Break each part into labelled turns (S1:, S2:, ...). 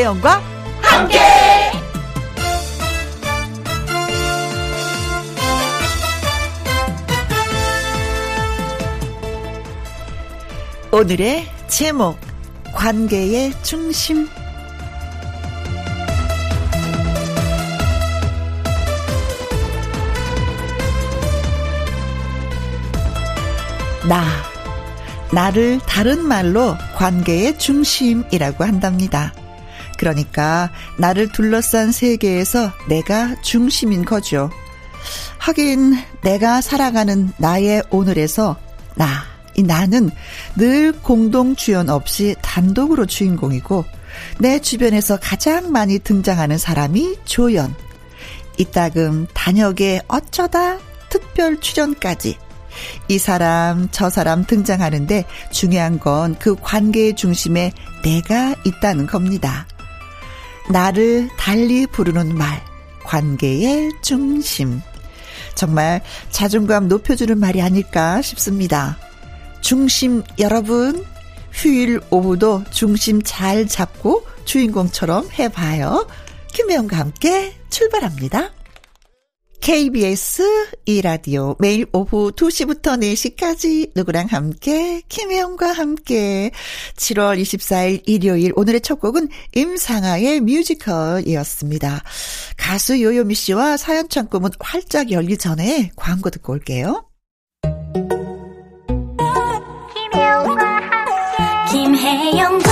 S1: 김혜영과 함께. 오늘의 제목 관계의 중심 나 나를 다른 말로 관계의 중심이라고 한답니다. 그러니까 나를 둘러싼 세계에서 내가 중심인 거죠. 하긴 내가 살아가는 나의 오늘에서 나, 이 나는 늘 공동 주연 없이 단독으로 주인공이고 내 주변에서 가장 많이 등장하는 사람이 조연. 이따금 단역에 어쩌다 특별 출연까지 이 사람, 저 사람 등장하는데 중요한 건 그 관계의 중심에 내가 있다는 겁니다. 나를 달리 부르는 말, 관계의 중심. 정말 자존감 높여주는 말이 아닐까 싶습니다. 중심 여러분, 휴일 오후도 중심 잘 잡고 주인공처럼 해봐요. 김혜영과 함께 출발합니다. KBS 이라디오. 매일 오후 2시부터 4시까지 누구랑 함께? 김혜영과 함께. 7월 24일 일요일. 오늘의 첫 곡은 임상아의 뮤지컬이었습니다. 가수 요요미 씨와 사연 창구문 활짝 열기 전에 광고 듣고 올게요. 김혜영과 함께. 김혜영과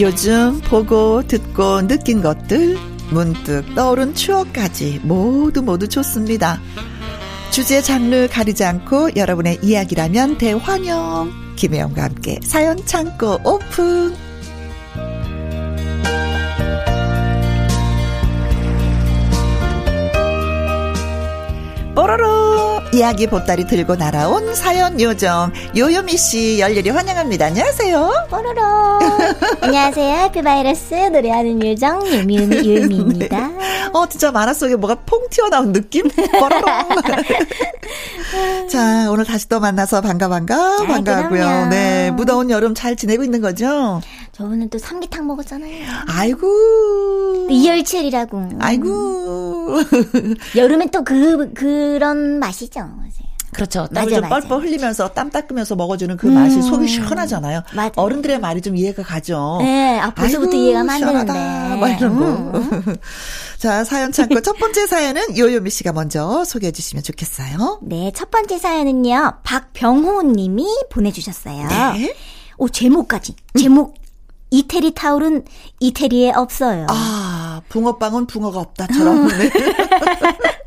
S1: 요즘 보고 듣고 느낀 것들 문득 떠오른 추억까지 모두 모두 좋습니다. 주제 장르 가리지 않고 여러분의 이야기라면 대환영 김혜영과 함께 사연 창고 오픈 이야기 보따리 들고 날아온 사연 요정 요요미 씨 열렬히 환영합니다. 안녕하세요.
S2: 뽀로로. 안녕하세요. 해피바이러스 노래하는 요정 요미요미 요미입니다. 네.
S1: 어 진짜 만화 속에 뭐가 퐁 튀어나온 느낌? 뽀로로. 자 오늘 다시 또 만나서 반가 반가 아, 반가고요. 네 무더운 여름 잘 지내고 있는 거죠?
S2: 저번엔 또 삼계탕 먹었잖아요.
S1: 아이고.
S2: 이열치열이라고.
S1: 아이고.
S2: 여름엔 또 그, 그런 맛이죠.
S1: 그렇죠. 땀을 좀 뻘뻘 흘리면서 땀 닦으면서 먹어주는 그 음. 맛이 속이 시원하잖아요. 맞아. 어른들의 말이 좀 이해가 가죠.
S2: 네, 아, 벌써부터 아이고, 이해가.
S1: 막 이런 거. 음. 자, 사연 참고 첫 번째 사연은 요요미 씨가 먼저 소개해 주시면 좋겠어요.
S2: 네, 첫 번째 사연은요. 박병호 님이 보내주셨어요. 네. 오, 제목까지. 제목 이태리 타올은 이태리에 없어요.
S1: 아, 붕어빵은 붕어가 없다처럼. 네.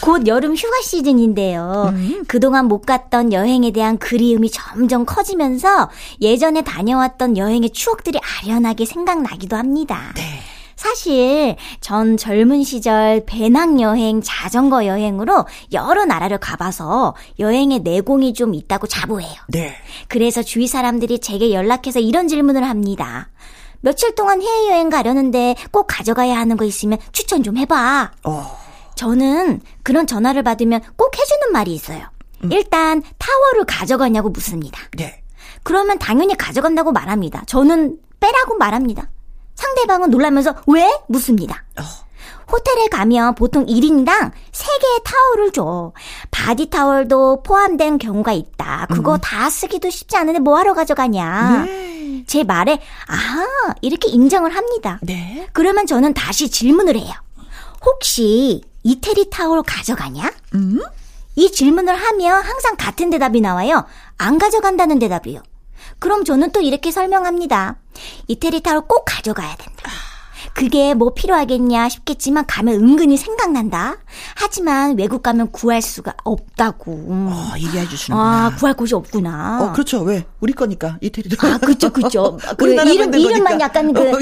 S2: 곧 여름 휴가 시즌인데요. 음. 그동안 못 갔던 여행에 대한 그리움이 점점 커지면서 예전에 다녀왔던 여행의 추억들이 아련하게 생각나기도 합니다. 네. 사실 전 젊은 시절 배낭여행, 자전거 여행으로 여러 나라를 가봐서 여행에 내공이 좀 있다고 자부해요. 네. 그래서 주위 사람들이 제게 연락해서 이런 질문을 합니다. 며칠 동안 해외여행 가려는데 꼭 가져가야 하는 거 있으면 추천 좀 해봐. 어. 저는 그런 전화를 받으면 꼭 해주는 말이 있어요. 음. 일단 타워를 가져가냐고 묻습니다. 네. 그러면 당연히 가져간다고 말합니다. 저는 빼라고 말합니다. 상대방은 놀라면서 왜? 묻습니다. 어. 호텔에 가면 보통 1인당 3개의 타월을 줘. 바디 타월도 포함된 경우가 있다. 그거 음. 다 쓰기도 쉽지 않은데 뭐하러 가져가냐. 네. 제 말에 아 이렇게 인정을 합니다. 네. 그러면 저는 다시 질문을 해요. 혹시 이태리 타월 가져가냐? 음? 이 질문을 하면 항상 같은 대답이 나와요. 안 가져간다는 대답이요. 그럼 저는 또 이렇게 설명합니다. 이태리 타월 꼭 가져가야 된다. 그게 뭐 필요하겠냐 싶겠지만 가면 은근히 생각난다. 하지만 외국 가면 구할 수가 없다고.
S1: 어, 얘기해 주시는
S2: 아, 구할 곳이 없구나.
S1: 어, 그렇죠. 왜? 우리 거니까 이태리도.
S2: 아, 그렇죠, 그렇죠. 그 이름 이름만 약간 그 어,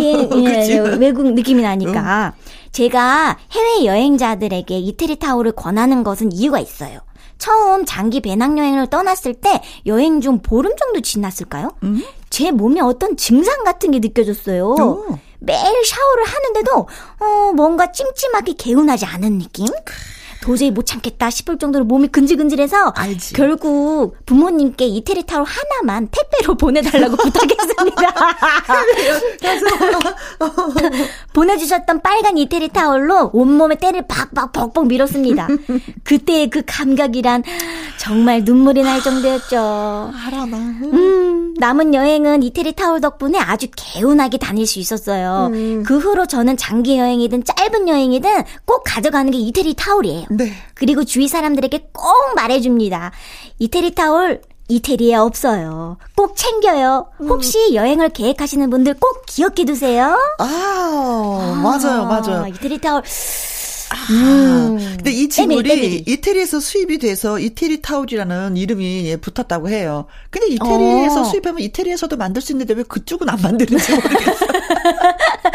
S2: 예, 예, 외국 느낌이 나니까. 응. 제가 해외 여행자들에게 이태리 타올을 권하는 것은 이유가 있어요. 처음 장기 배낭여행을 떠났을 때 여행 중 보름 정도 지났을까요? 음? 제 몸에 어떤 증상 같은 게 느껴졌어요. 오. 매일 샤워를 하는데도 어, 뭔가 찜찜하게 개운하지 않은 느낌? 도저히 못 참겠다 싶을 정도로 몸이 근질근질해서 알지. 결국 부모님께 이태리 타올 하나만 택배로 보내달라고 부탁했습니다. 보내주셨던 빨간 이태리 타올로 온몸에 때를 박박 벅벅 밀었습니다. 그때의 그 감각이란 정말 눈물이 날 정도였죠.
S1: 알아나.
S2: 음, 남은 여행은 이태리 타올 덕분에 아주 개운하게 다닐 수 있었어요. 음. 그 후로 저는 장기 여행이든 짧은 여행이든 꼭 가져가는 게 이태리 타올이에요.
S1: 네.
S2: 그리고 주위 사람들에게 꼭 말해줍니다. 이태리 타올 이태리에 없어요. 꼭 챙겨요. 혹시 음. 여행을 계획하시는 분들 꼭 기억해 두세요.
S1: 아, 아 맞아요, 맞아요.
S2: 이태리 타올.
S1: 아, 음. 근데 이 친구리 때밀이, 이태리에서 수입이 돼서 이태리 타올이라는 이름이 붙었다고 해요. 근데 이태리에서 어. 수입하면 이태리에서도 만들 수 있는데 왜 그쪽은 안 만드는지 모르겠어요.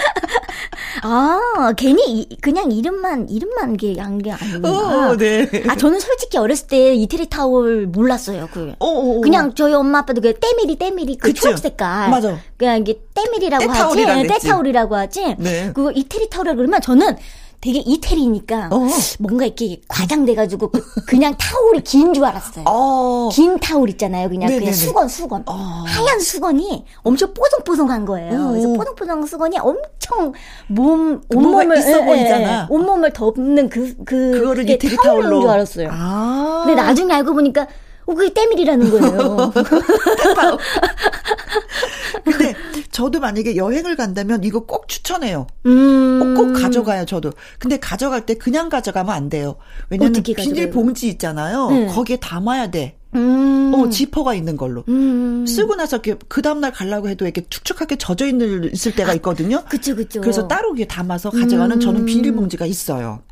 S2: 아, 괜히 그냥 이름만 이름만 게한게 아니구나.
S1: 어, 네.
S2: 아, 저는 솔직히 어렸을 때 이태리 타올 몰랐어요. 그. 어, 어, 어. 그냥 저희 엄마 아빠도 그 때밀이 때밀이 그 초록 색깔.
S1: 맞아.
S2: 그냥 이게 때밀이라고 하지. 때타올이라고 하지. 네. 그거 이태리 타올이라 그러면 저는 되게 이태리니까 어. 뭔가 이렇게 과장돼가지고 그, 냥 타올이 긴 줄 알았어요. 어. 긴 타올 있잖아요. 그냥 네네네. 그냥 수건 수건 어. 하얀 수건이 엄청 뽀송뽀송한 거예요. 오. 그래서 뽀송뽀송한 수건이 엄청 몸 온몸을
S1: 있어 보이잖아. 예, 예,
S2: 온몸을 덮는 그 그
S1: 그거를 이태리 타올로
S2: 줄 알았어요. 아. 근데 나중에 알고 보니까 어, 그게 때밀이라는 거예요.
S1: 근데 저도 만약에 여행을 간다면 이거 꼭 추천해요. 음. 꼭, 꼭 가져가요, 저도. 근데 가져갈 때 그냥 가져가면 안 돼요. 왜냐면 비닐 봉지 있잖아요. 네. 거기에 담아야 돼. 음. 어, 지퍼가 있는 걸로. 음. 쓰고 나서 이렇게 그 다음날 가려고 해도 이렇게 축축하게 젖어 있는, 있을 때가 있거든요.
S2: 그쵸, 그쵸.
S1: 그래서 따로 이렇게 담아서 가져가는 저는 음. 비닐봉지가 있어요.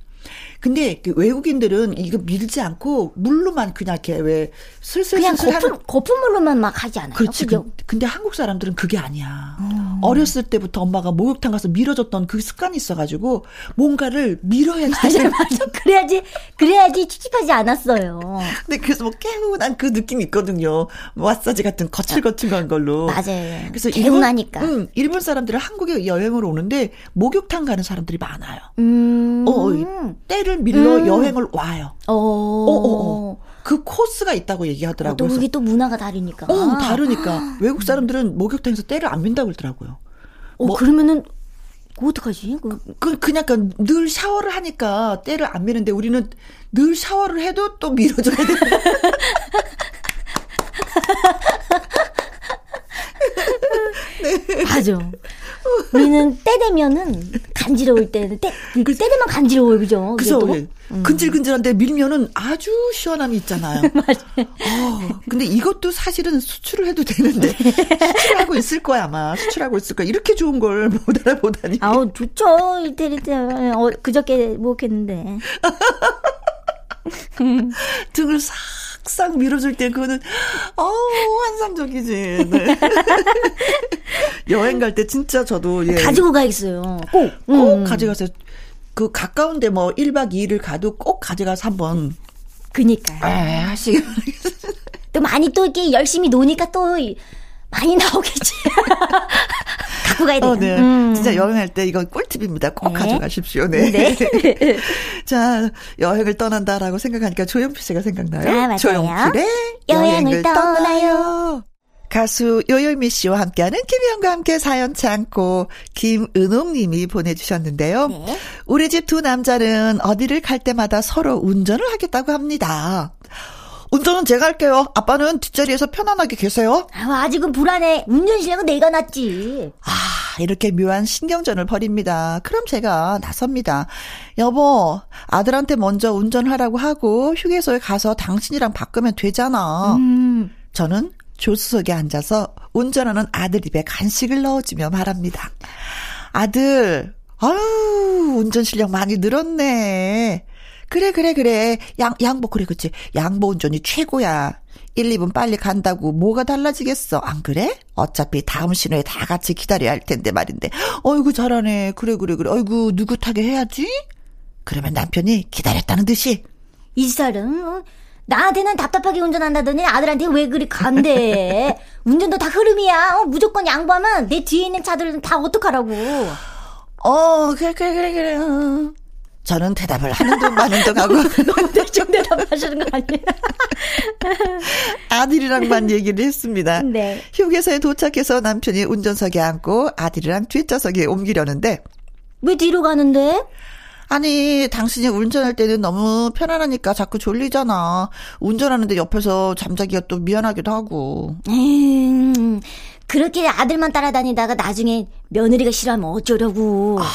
S1: 근데 그 외국인들은 이거 밀지 않고 물로만 그냥 이렇게 왜 슬슬
S2: 그냥 거품 거품물로만 막 하지 않아요.
S1: 그렇지. 그, 근데 한국 사람들은 그게 아니야. 음. 어렸을 때부터 엄마가 목욕탕 가서 밀어줬던 그 습관이 있어가지고 뭔가를 밀어야지.
S2: 맞아, 맞아. 그래야지 그래야지 찝찝하지 않았어요.
S1: 근데 그래서 뭐 깨우난 그 느낌이 있거든요. 마사지 같은 거칠거칠한 걸로.
S2: 맞아요. 그래서 개운하니까.
S1: 일본, 음, 일본 사람들은 한국에 여행을 오는데 목욕탕 가는 사람들이 많아요.
S2: 음.
S1: 어, 때를 차를 밀러 음. 여행을 와요.
S2: 어. 어,
S1: 어, 어. 그 코스가 있다고 얘기하더라고요.
S2: 또 그게 또 문화가 다르니까.
S1: 어, 다르니까. 외국 사람들은 목욕탕에서 때를 안 민다고 그러더라고요.
S2: 어, 뭐, 그러면은 그 어떡하지? 그,
S1: 그, 그냥 늘 샤워를 하니까 때를 안 미는데 우리는 늘 샤워를 해도 또 밀어줘야 돼.
S2: 네. 맞아. 우리는 때 되면은 간지러울 때는 때, 그 때 되면 간지러워요, 그죠?
S1: 그래서 음. 근질근질한데 밀면은 아주 시원함이 있잖아요.
S2: 맞아요.
S1: 어, 근데 이것도 사실은 수출을 해도 되는데 수출하고 있을 거야 아마 수출하고 있을 거야 이렇게 좋은 걸 못 알아보다니.
S2: 아우 좋죠 이태리 때 어, 그저께 목했는데.
S1: 등을 싹 싹싹 밀어줄 때 그거는 어우 환상적이지. 네. 여행 갈 때 진짜 저도 예.
S2: 가지고 가있어요. 꼭.
S1: 꼭 음. 가져가세요. 그 가까운데 뭐 1박 2일을 가도 꼭 가져가서 한번
S2: 그니까요.
S1: 아, 하시기
S2: 또 많이 또 이렇게 열심히 노니까 또 많이 나오겠지. 갖고 가야 돼. 어,
S1: 네. 음. 진짜 여행할 때 이건 꿀팁입니다. 꼭 네. 가져가십시오. 네. 네. 자, 여행을 떠난다라고 생각하니까 조용필 씨가 생각나요?
S2: 아.
S1: 조용필의 여행을, 여행을 떠나요. 떠나요. 가수 요요미 씨와 함께하는 김희영과 함께 사연 참고 김은옥 님이 보내주셨는데요. 네. 우리 집 두 남자는 어디를 갈 때마다 서로 운전을 하겠다고 합니다. 운전은 제가 할게요. 아빠는 뒷자리에서 편안하게 계세요.
S2: 아, 아직은 불안해. 운전 실력은 내가 낫지.
S1: 아, 이렇게 묘한 신경전을 벌입니다. 그럼 제가 나섭니다. 여보, 아들한테 먼저 운전하라고 하고 휴게소에 가서 당신이랑 바꾸면 되잖아. 음. 저는 조수석에 앉아서 운전하는 아들 입에 간식을 넣어주며 말합니다. 아들, 아유, 운전 실력 많이 늘었네. 그래, 그래, 그래. 양, 양보, 그래, 그치. 양보 운전이 최고야. 1, 2분 빨리 간다고 뭐가 달라지겠어. 안 그래? 어차피 다음 신호에 다 같이 기다려야 할 텐데 말인데. 어이구, 잘하네. 그래, 그래, 그래. 어이구, 누긋하게 해야지. 그러면 남편이 기다렸다는 듯이.
S2: 이 사람, 어? 나한테는 답답하게 운전한다더니 아들한테 왜 그리 간대. 운전도 다 흐름이야. 어, 무조건 양보하면 내 뒤에 있는 차들은 다 어떡하라고.
S1: 어, 그래, 그래, 그래, 그래. 어. 저는 대답을 하는 둥 마는 둥 하고
S2: 너무 대충 대답하시는 거 아니에요?
S1: 아들이랑만 얘기를 했습니다.
S2: 네.
S1: 휴게소에 도착해서 남편이 운전석에 앉고 아들이랑 뒷좌석에 옮기려는데
S2: 왜 뒤로 가는데?
S1: 아니, 당신이 운전할 때는 너무 편안하니까 자꾸 졸리잖아. 운전하는데 옆에서 잠자기가 또 미안하기도 하고.
S2: 음, 그렇게 아들만 따라다니다가 나중에 며느리가 싫어하면 어쩌려고.
S1: 아,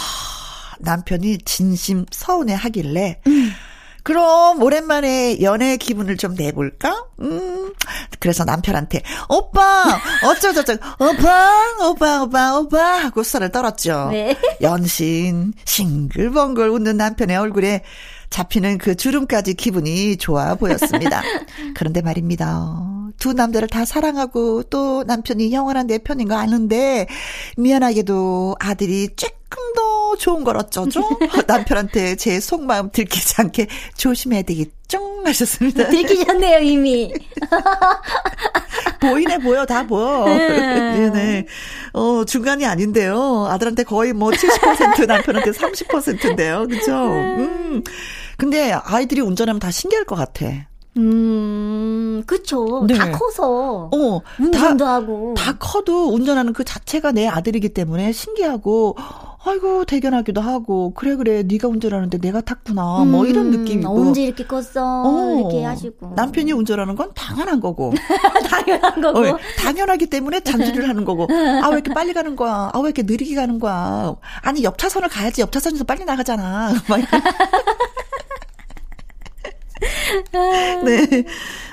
S1: 남편이 진심 서운해 하길래, 음. 그럼 오랜만에 연애 기분을 좀 내볼까? 음. 그래서 남편한테 오빠 어쩌저쩌 오빠 오빠 오빠 오빠 하고 수다를 떨었죠. 네. 연신 싱글벙글 웃는 남편의 얼굴에 잡히는 그 주름까지 기분이 좋아 보였습니다. 그런데 말입니다. 두 남자를 다 사랑하고 또 남편이 영원한 내 편인 거 아는데 미안하게도 아들이 조금 더 좋은 걸 어쩌죠? 남편한테 제 속마음 들키지 않게 조심해야 되겠 죠? 하셨습니다.
S2: 들키셨네요, 이미.
S1: 보이네, 보여, 다 보여. 네. 네네. 어, 중간이 아닌데요. 아들한테 거의 뭐 70% 남편한테 30%인데요. 그죠? 음. 근데 아이들이 운전하면 다 신기할 것 같아.
S2: 음, 그쵸. 네. 다 커서. 어. 운전도 다, 하고.
S1: 다 커도 운전하는 그 자체가 내 아들이기 때문에 신기하고, 아이고, 대견하기도 하고, 그래, 그래, 네가 운전하는데 내가 탔구나. 음, 뭐 이런 느낌이고.
S2: 언제 이렇게 컸어? 어, 이렇게 하시고.
S1: 남편이 운전하는 건 당연한 거고.
S2: 당연한 거고. 어,
S1: 당연하기 때문에 잔소리를 하는 거고. 아, 왜 이렇게 빨리 가는 거야? 아, 왜 이렇게 느리게 가는 거야? 아니, 옆 차선을 가야지. 옆 차선에서 빨리 나가잖아. 막 네.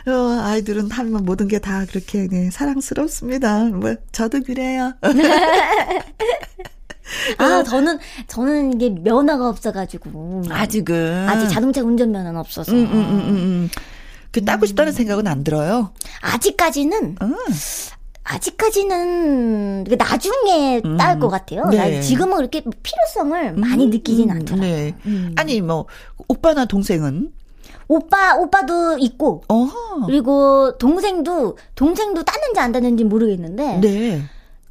S1: 어, 아이들은 하면 모든 게 다 그렇게 네, 사랑스럽습니다. 뭐 저도 그래요.
S2: 아, 저는, 저는 이게 면허가 없어가지고.
S1: 아직은.
S2: 아직 자동차 운전면허는 없어서. 음, 음, 음, 음. 음.
S1: 그 따고 싶다는 생각은 안 들어요?
S2: 아직까지는. 음. 아직까지는 그 나중에 음, 딸 것 같아요. 네. 지금은 그렇게 필요성을 많이 느끼진 않더라고요. 네.
S1: 아니 뭐 오빠나 동생은
S2: 오빠 오빠도 있고 어허. 그리고 동생도 동생도 따는지 안 따는지 모르겠는데 네.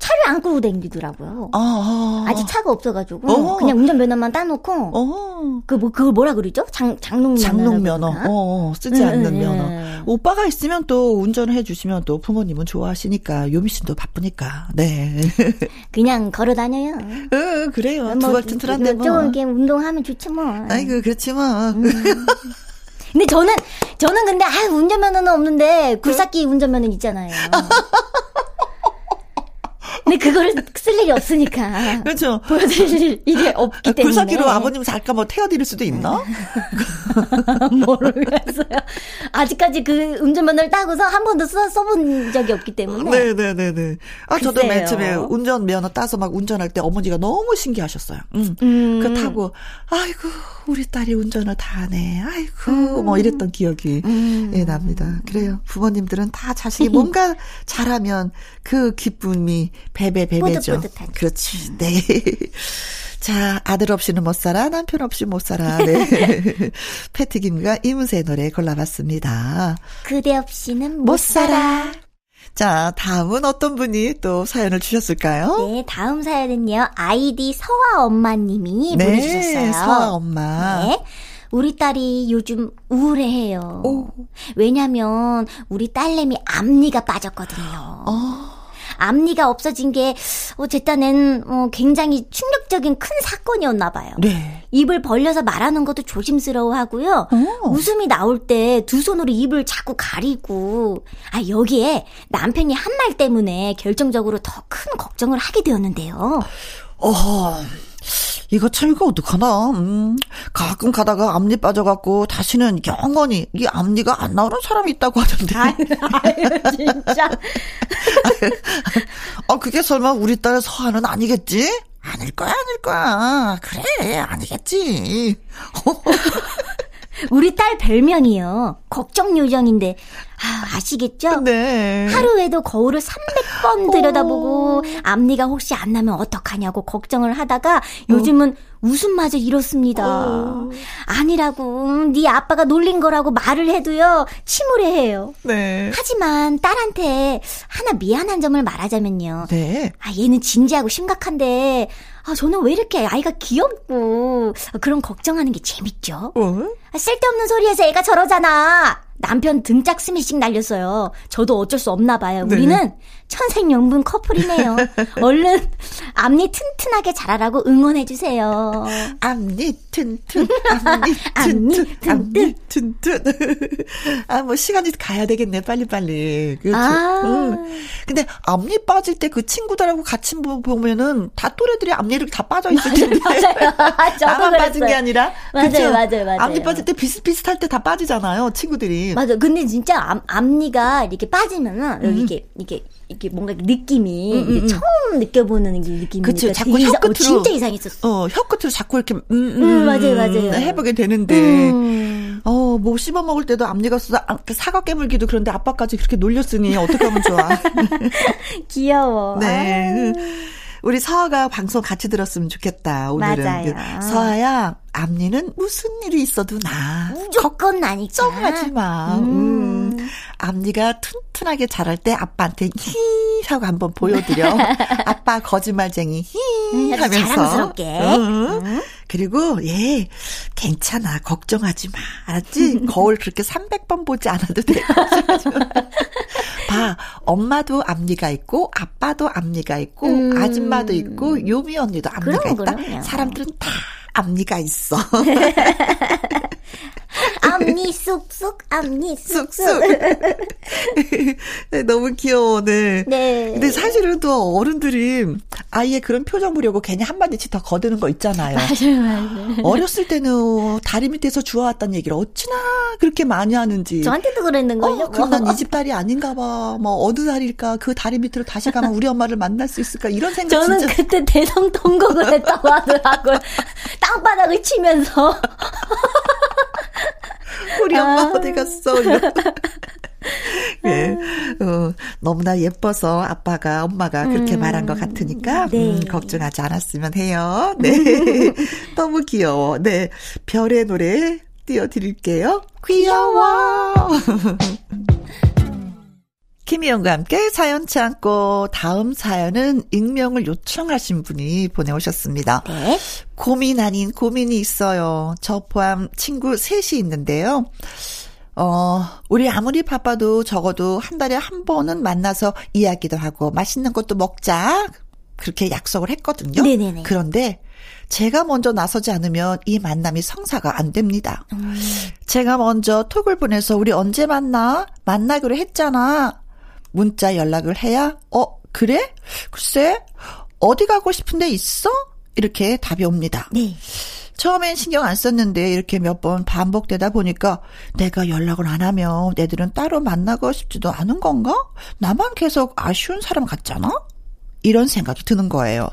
S2: 차를 안 끌고 다니더라고요. 아, 아직 차가 없어가지고 어허. 그냥 운전면허만 따놓고 그뭐 그걸 뭐라 그러죠? 장 장롱
S1: 장롱 면허 어, 어, 쓰지 응, 않는 응, 면허. 응. 오빠가 있으면 또 운전을 해주시면 또 부모님은 좋아하시니까 요미 씨도 바쁘니까 네.
S2: 그냥 걸어 다녀요.
S1: 어, 그래요. 뭐, 두발 튼튼한데
S2: 뭐. 좀 이렇게 운동하면 좋지 뭐.
S1: 아이고 그렇지 뭐.
S2: 근데 저는 저는 근데 아 운전면허는 없는데 굴삭기 운전면허 있잖아요. 근데 그거를 쓸 일이 없으니까.
S1: 그렇죠.
S2: 보여드릴 일이 없기 때문에.
S1: 굴삭기로 아버님 잠깐 뭐 태워드릴 수도 있나?
S2: 모르겠어요. 아직까지 그 운전면허를 따고서 한 번도 써, 써본 적이 없기 때문에.
S1: 네네네네. 네, 네. 아, 글쎄요. 저도 맨 처음에 운전면허 따서 막 운전할 때 어머니가 너무 신기하셨어요. 음. 음. 그 타고, 아이고, 우리 딸이 운전을 다 하네. 아이고, 음. 뭐 이랬던 기억이 음. 예, 납니다. 그래요. 부모님들은 다 자식이 뭔가 잘하면 그 기쁨이 배배 배배죠. 뿌듯뿌듯하죠. 그렇지. 음. 네. 자, 아들 없이는 못 살아, 남편 없이 못 살아. 네. 패티김과 이문세의 노래 골라봤습니다.
S2: 그대 없이는 못, 못 살아.
S1: 자, 다음은 어떤 분이 또 사연을 주셨을까요?
S2: 네, 다음 사연은요. 아이디 서화 엄마님이 네, 보내주셨어요.
S1: 서화 엄마. 네.
S2: 우리 딸이 요즘 우울해해요. 오. 왜냐면 우리 딸내미 앞니가 빠졌거든요. 어. 앞니가 없어진 게, 어, 제 딴엔, 어, 굉장히 충격적인 큰 사건이었나 봐요. 네. 입을 벌려서 말하는 것도 조심스러워 하고요. 오. 웃음이 나올 때 두 손으로 입을 자꾸 가리고, 아, 여기에 남편이 한 말 때문에 결정적으로 더 큰 걱정을 하게 되었는데요.
S1: 어허. 이거 참 이거 어떡하나. 음, 가끔 가다가 앞니 빠져갖고 다시는 영원히 이 앞니가 안 나오는 사람이 있다고 하던데. 아유, 아유 진짜. 아, 그게 설마 우리 딸 서하는 아니겠지? 아니, 아닐 거야, 아닐 거야. 그래, 아니겠지.
S2: 우리 딸 별명이요. 걱정 요정인데 아, 아시겠죠?
S1: 네.
S2: 하루에도 거울을 300번 들여다보고 앞니가 혹시 안 나면 어떡하냐고 걱정을 하다가 요즘은 어. 웃음마저 잃었습니다. 어. 아니라고 네 아빠가 놀린 거라고 말을 해도요 침울해 해요. 네. 하지만 딸한테 하나 미안한 점을 말하자면요. 네. 아 얘는 진지하고 심각한데 아, 저는 왜 이렇게 아이가 귀엽고 그런 걱정하는 게 재밌죠? 어? 아, 쓸데없는 소리에서 애가 저러잖아. 남편 등짝 스매싱 날렸어요. 저도 어쩔 수 없나 봐요. 네. 우리는 천생연분 커플이네요. 얼른 앞니 튼튼하게 자라라고 응원해 주세요.
S1: 앞니 튼튼, 앞니 튼튼, 앞니 튼튼. 아, 뭐 시간이 가야 되겠네. 빨리 빨리. 그렇죠. 아. 응. 근데 앞니 빠질 때 그 친구들하고 같이 보면은 다 또래들이 앞니를 다 빠져 있을 텐데.
S2: 맞아요.
S1: 나만 빠진 게 아니라.
S2: 맞아요, 그쵸? 맞아요, 맞아요.
S1: 앞니 빠질 때 비슷비슷할 때 다 빠지잖아요. 친구들이.
S2: 맞아. 근데 진짜 앞, 앞니가 이렇게 빠지면은 음. 이렇게 이렇게 이렇게 뭔가 느낌이 음, 음, 음. 처음 느껴보는 느낌이
S1: 그쵸 자꾸 혀 끝으로 어,
S2: 진짜 이상했었어.
S1: 어 혀 끝으로 자꾸 이렇게 음,
S2: 음, 음, 맞아요 맞아요
S1: 해보게 되는데 어 뭐 씹어 먹을 때도 앞니가 사, 그 사과 깨물기도 그런데 아빠까지 그렇게 놀렸으니 어떻게 하면 좋아?
S2: 귀여워.
S1: 네. 아. 우리 서아가 방송 같이 들었으면 좋겠다. 오늘은 맞아요. 그 서아야 앞니는 무슨 일이 있어도 나.
S2: 무조건 나니까.
S1: 걱정하지 마. 음. 음. 앞니가 튼튼하게 자랄 때 아빠한테 히 하고 한번 보여드려. 아빠 거짓말쟁이 히 음, 하면서.
S2: 자랑스럽게. 응.
S1: 음. 그리고 예 괜찮아 걱정하지 마 알았지 거울 그렇게 300번 보지 않아도 돼 봐 엄마도 앞니가 있고 아빠도 앞니가 있고 음. 아줌마도 있고 요미 언니도 앞니가 그럼, 있다 그럼요. 사람들은 다 앞니가 있어.
S2: 쑥쑥, 앞니 쑥쑥.
S1: 네, 너무 귀여워, 네. 네. 근데 사실은 또 어른들이 아이의 그런 표정 보려고 괜히 한마디씩 더 거드는 거 있잖아요.
S2: 맞아요, 맞아요.
S1: 어렸을 때는 다리 밑에서 주워왔다는 얘기를 어찌나 그렇게 많이 하는지.
S2: 저한테도 그랬는걸요?
S1: 어, 그럼 난 이 집 딸이 아닌가 봐. 뭐, 어느 달일까? 그 다리 밑으로 다시 가면 우리 엄마를 만날 수 있을까? 이런 생각
S2: 저는
S1: 진짜.
S2: 그때 대성 통곡을 했다고 하더라고요. 땅바닥을 치면서.
S1: 우리 엄마 아. 어디 갔어? 네. 어, 너무나 예뻐서 아빠가, 엄마가 그렇게 음. 말한 것 같으니까, 네. 음, 걱정하지 않았으면 해요. 네. 너무 귀여워. 네. 별의 노래 띄워드릴게요. 귀여워! 김희영과 함께 사연 참고 다음 사연은 익명을 요청하신 분이 보내오셨습니다.
S2: 네.
S1: 고민 아닌 고민이 있어요. 저 포함 친구 셋이 있는데요. 어, 우리 아무리 바빠도 적어도 한 달에 한 번은 만나서 이야기도 하고 맛있는 것도 먹자. 그렇게 약속을 했거든요.
S2: 네네네.
S1: 그런데 제가 먼저 나서지 않으면 이 만남이 성사가 안 됩니다. 음. 제가 먼저 톡을 보내서 우리 언제 만나? 만나기로 했잖아. 문자 연락을 해야 어 그래? 글쎄 어디 가고 싶은데 있어? 이렇게 답이 옵니다.
S2: 네.
S1: 처음엔 신경 안 썼는데 이렇게 몇 번 반복되다 보니까 내가 연락을 안 하면 애들은 따로 만나고 싶지도 않은 건가? 나만 계속 아쉬운 사람 같잖아? 이런 생각이 드는 거예요.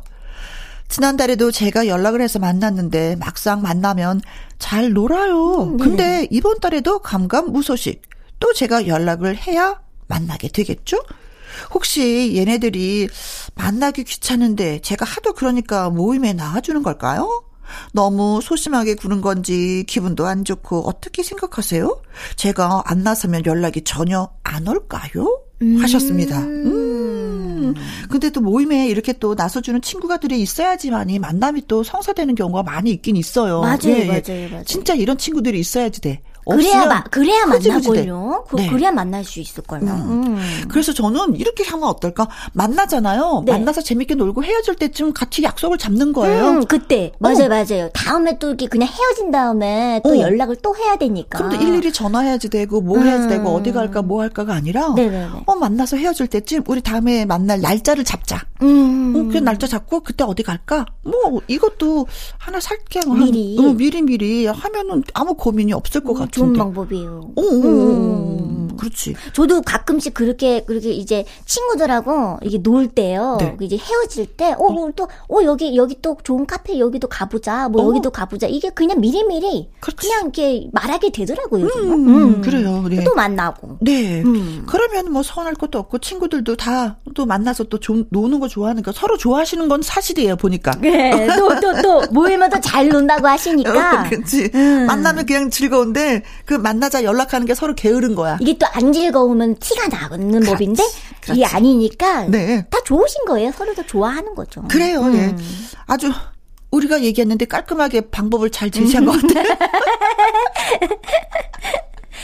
S1: 지난달에도 제가 연락을 해서 만났는데 막상 만나면 잘 놀아요. 음, 네. 근데 이번 달에도 감감 무소식. 또 제가 연락을 해야 만나게 되겠죠? 혹시 얘네들이 만나기 귀찮은데 제가 하도 그러니까 모임에 나와주는 걸까요? 너무 소심하게 구는 건지 기분도 안 좋고 어떻게 생각하세요? 제가 안 나서면 연락이 전혀 안 올까요? 음. 하셨습니다. 음. 근데 또 모임에 이렇게 또 나서주는 친구가 들이 있어야지만이 만남이 또 성사되는 경우가 많이 있긴 있어요.
S2: 맞아요, 예, 예. 맞아요, 맞아요.
S1: 진짜 이런 친구들이 있어야지 돼.
S2: 그래야 마, 그래야 만나걸요. 그, 네. 그래야 만날 수 있을 걸요. 음.
S1: 음. 그래서 저는 이렇게 하면 어떨까? 만나잖아요. 네. 만나서 재밌게 놀고 헤어질 때쯤 같이 약속을 잡는 거예요. 음,
S2: 그때 맞아요, 어. 맞아요. 다음에 또 이렇게 그냥 헤어진 다음에 또 어. 연락을 또 해야 되니까.
S1: 그럼 또 일일이 전화해야지 되고 뭐 해야지 되고 음. 어디 갈까 뭐 할까가 아니라 네네네. 어 만나서 헤어질 때쯤 우리 다음에 만날 날짜를 잡자.
S2: 음.
S1: 어, 그 날짜 잡고 그때 어디 갈까? 뭐 이것도 하나 살게
S2: 미리
S1: 한, 어, 미리 미리 하면은 아무 고민이 없을 것 같은데.
S2: 좋은 방법이에요.
S1: 오, 오, 오. 음. 음, 그렇지.
S2: 저도 가끔씩 그렇게 그렇게 이제 친구들하고 이게 놀 때요. 네. 이제 헤어질 때, 어, 어. 또, 어 여기 여기 또 좋은 카페 여기도 가보자. 뭐 어. 여기도 가보자. 이게 그냥 미리미리 그렇지. 그냥 이렇게 말하게 되더라고요. 음,
S1: 음, 그래요. 네.
S2: 또 만나고.
S1: 네. 음. 그러면 뭐 서운할 것도 없고 친구들도 다 또 만나서 또 좀 노는 거 좋아하니까 서로 좋아하시는 건 사실이에요 보니까.
S2: 네. 또 또 또 모이면 또 잘 논다고 하시니까.
S1: 어, 그렇지. 음. 만나면 그냥 즐거운데 그 만나자 연락하는 게 서로 게으른 거야.
S2: 이게 또 안 즐거우면 티가 나는 그렇지. 법인데 그렇지. 이게 아니니까 네. 다 좋으신 거예요. 서로 다 좋아하는 거죠.
S1: 그래요. 음. 네. 아주 우리가 얘기했는데 깔끔하게 방법을 잘 제시한 것 같아요.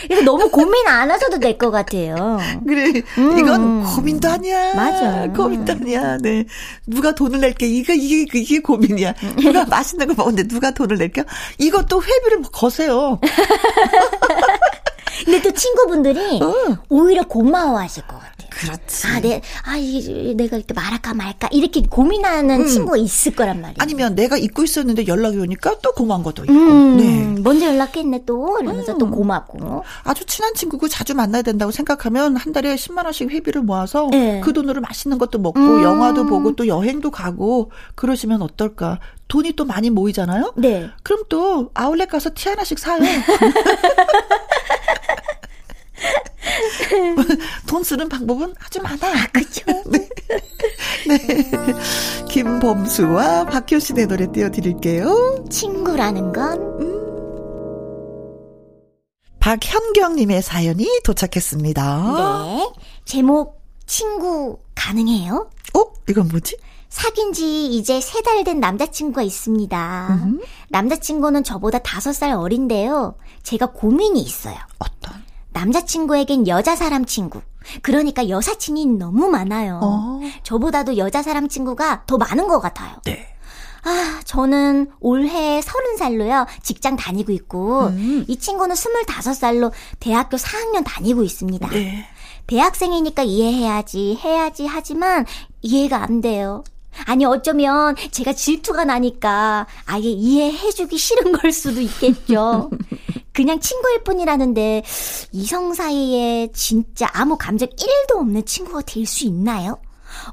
S2: 그래서 너무 고민 안 하셔도 될 것 같아요.
S1: 그래. 음. 이건 고민도 아니야.
S2: 맞아.
S1: 고민도 아니야. 네. 누가 돈을 낼게. 이거, 이게, 이게 고민이야. 누가 맛있는 거 먹는데 누가 돈을 낼게. 이것도 회비를 거세요.
S2: 근데 또 친구분들이 어. 오히려 고마워하실 것 같아요.
S1: 그렇지.
S2: 아, 내, 아, 이, 내가 이렇게 말할까 말까 이렇게 고민하는 음. 친구가 있을 거란 말이에요.
S1: 아니면 내가 잊고 있었는데 연락이 오니까 또 고마운 것도 있고.
S2: 음, 네. 먼저 연락했네 또 이러면서 음. 또 고맙고.
S1: 아주 친한 친구고 자주 만나야 된다고 생각하면 한 달에 10만 원씩 회비를 모아서 네. 그 돈으로 맛있는 것도 먹고 음. 영화도 보고 또 여행도 가고 그러시면 어떨까? 돈이 또 많이 모이잖아요.
S2: 네.
S1: 그럼 또 아울렛 가서 티 하나씩 사요. 돈 쓰는 방법은 아주 많아.
S2: 아, 그죠? 네.
S1: 네. 김범수와 박효신의 노래 띄워드릴게요.
S2: 친구라는 건, 음.
S1: 박현경님의 사연이 도착했습니다.
S2: 네. 제목, 친구 가능해요?
S1: 어? 이건 뭐지?
S2: 사귄 지 이제 세 달 된 남자친구가 있습니다. 음. 남자친구는 저보다 다섯 살 어린데요. 제가 고민이 있어요.
S1: 어떤?
S2: 남자친구에겐 여자 사람 친구. 그러니까 여사친이 너무 많아요. 어. 저보다도 여자 사람 친구가 더 많은 것 같아요.
S1: 네.
S2: 아, 저는 올해 서른 살로요, 직장 다니고 있고, 음. 이 친구는 스물다섯 살로 대학교 4학년 다니고 있습니다.
S1: 네.
S2: 대학생이니까 이해해야지, 해야지 하지만 이해가 안 돼요. 아니 어쩌면 제가 질투가 나니까 아예 이해해주기 싫은 걸 수도 있겠죠. 그냥 친구일 뿐이라는데 이성 사이에 진짜 아무 감정 1도 없는 친구가 될 수 있나요?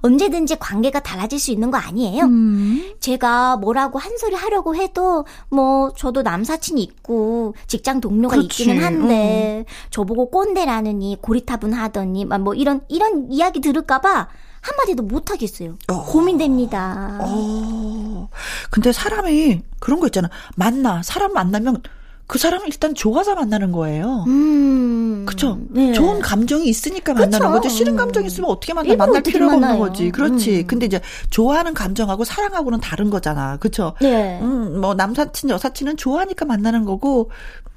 S2: 언제든지 관계가 달라질 수 있는 거 아니에요? 음. 제가 뭐라고 한 소리 하려고 해도 뭐 저도 남사친이 있고 직장 동료가 그렇지. 있기는 한데 어. 저보고 꼰대라느니 고리타분 하더니 뭐 이런 이런 이야기 들을까 봐 한마디도 못 하겠어요. 어. 고민됩니다.
S1: 어. 근데 사람이 그런 거 있잖아. 만나 사람 만나면 그 사람을 일단 좋아서 만나는 거예요.
S2: 음.
S1: 그쵸? 네. 좋은 감정이 있으니까 만나는 거죠. 싫은 감정이 있으면 어떻게 만나? 만날 필요가 만나요. 없는 거지. 그렇지. 음. 근데 이제 좋아하는 감정하고 사랑하고는 다른 거잖아. 그쵸?
S2: 네.
S1: 음, 뭐 남사친, 여사친은 좋아하니까 만나는 거고,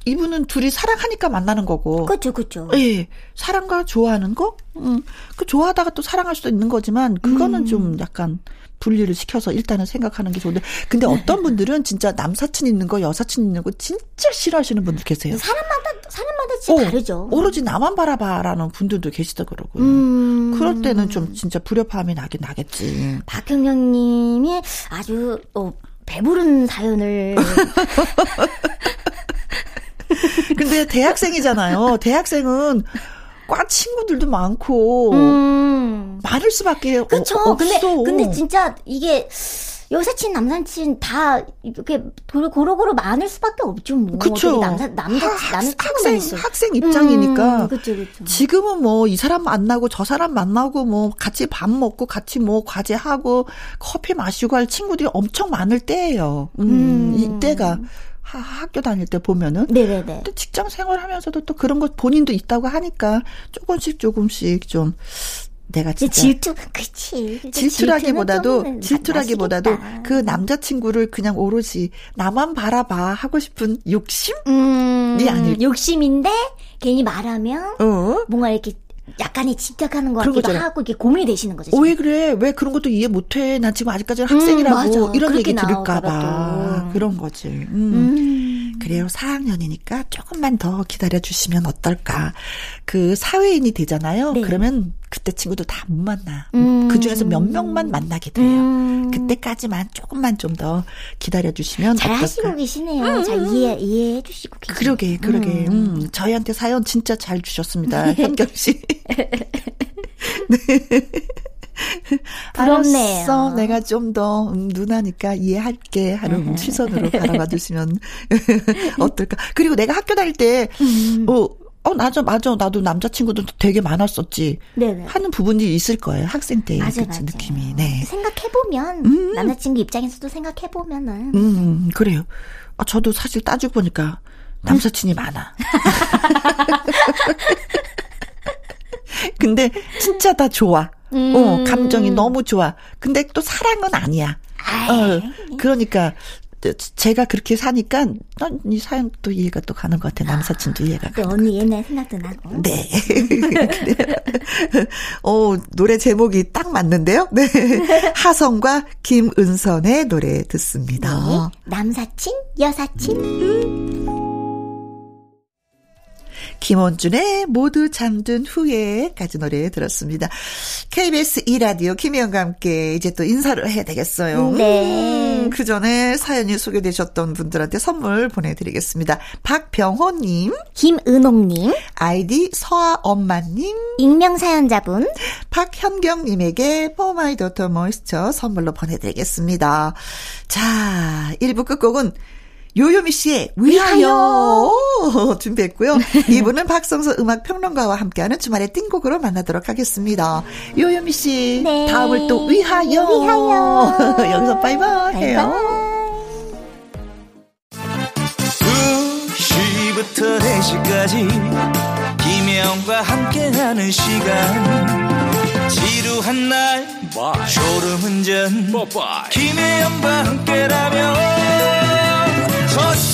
S1: 이분은 둘이 사랑하니까 만나는 거고.
S2: 그렇죠, 그렇죠.
S1: 예, 사랑과 좋아하는 거, 음, 그 좋아하다가 또 사랑할 수도 있는 거지만 그거는 음. 좀 약간 분리를 시켜서 일단은 생각하는 게 좋은데, 근데 어떤 분들은 진짜 남사친 있는 거, 여사친 있는 거 진짜 싫어하시는 분들 계세요.
S2: 사람마다 사람마다 진짜 어, 다르죠.
S1: 오로지 나만 바라봐라는 분들도 계시더라고요. 음. 그럴 때는 좀 진짜 불협화음이 나긴 나겠지.
S2: 박형영님이 아주 어, 배부른 사연을
S1: 근데 대학생이잖아요. 대학생은 과 친구들도 많고
S2: 음.
S1: 많을 수밖에
S2: 그쵸.
S1: 어, 없어.
S2: 근데 근데 진짜 이게 여사친 남사친 다 이렇게 고루고루 많을 수밖에 없죠. 뭐.
S1: 그쵸.
S2: 남사 남자 남자
S1: 학생 학생 입장이니까.
S2: 음, 그쵸, 그쵸.
S1: 지금은 뭐 이 사람 만나고 저 사람 만나고 뭐 같이 밥 먹고 같이 뭐 과제 하고 커피 마시고 할 친구들이 엄청 많을 때예요. 음, 음. 이때가 하, 학교 다닐 때 보면은.
S2: 네네네.
S1: 또 직장 생활하면서도 또 그런 것 본인도 있다고 하니까 조금씩 조금씩 좀 내가 진짜
S2: 질투 그치
S1: 질투라기보다도 질투라기보다도 그 남자친구를 그냥 오롯이 나만 바라봐 하고 싶은 욕심이
S2: 음,
S1: 아닐
S2: 욕심인데 괜히 말하면
S1: 어?
S2: 뭔가 이렇게 약간의 집착하는 것 같기도 거잖아. 하고 이게 고민이 되시는 거죠.
S1: 어, 왜 그래? 왜 그런 것도 이해 못해? 난 지금 아직까지는 학생이라고 음, 이런 얘기 들을까봐 그런 거지. 음. 음. 그래요. 4학년이니까 조금만 더 기다려 주시면 어떨까. 그 사회인이 되잖아요. 네. 그러면 그때 친구들 다못 만나. 음. 그 중에서 몇 명만 만나게 돼요. 음. 그때까지만 조금만 좀 더 기다려 주시면
S2: 잘 하시고 계시네요. 음. 잘 이해 이해해 주시고 계시네요.
S1: 그러게 그러게. 음. 음. 저희한테 사연 진짜 잘 주셨습니다. 현경 씨. 네.
S2: 부럽네요.
S1: 알았어, 내가 좀더 음, 누나니까 이해할게 하는 음. 시선으로 바라봐 주시면 어떨까. 그리고 내가 학교 다닐 때, 음. 어, 어, 맞아, 맞아. 나도 남자친구도 되게 많았었지. 네네. 하는 부분이 있을 거예요. 학생 때. 맞아, 맞아. 느낌이. 네.
S2: 생각해보면, 음. 남자친구 입장에서도 생각해보면은.
S1: 음, 그래요. 아, 저도 사실 따지고 보니까 남사친이 많아. 근데 진짜 다 좋아. 음. 어, 감정이 너무 좋아. 근데 또 사랑은 아니야. 어, 그러니까 제가 그렇게 사니까 이 사연 또 이해가 또 가는 것 같아. 남사친도 이해가
S2: 가. 언니 옛날 생각도 나고.
S1: 네. 어, 노래 제목이 딱 맞는데요. 네. 하성과 김은선의 노래 듣습니다. 네.
S2: 남사친, 여사친. 음.
S1: 김원준의 모두 잠든 후에까지 노래 들었습니다. KBS 2라디오 김혜영과 함께 이제 또 인사를 해야 되겠어요. 네. 음, 그 전에 사연이 소개되셨던 분들한테 선물 보내드리겠습니다. 박병호님,
S2: 김은옥님,
S1: 아이디 서아 엄마님,
S2: 익명사연자분,
S1: 박현경님에게 For My Daughter Moisture 선물로 보내드리겠습니다. 자, 1부 끝곡은 요요미 씨의 위하여 준비했고요. 이분은 박성서 음악 평론가와 함께하는 주말의 띵곡으로 만나도록 하겠습니다. 요요미 씨 네. 다음을 또 위하여 위하여 여기서 바이바이 해요. 2시부터 4시까지 김혜영과 함께하는 시간 지루한 날 졸음운전 김혜영과 함께라면 저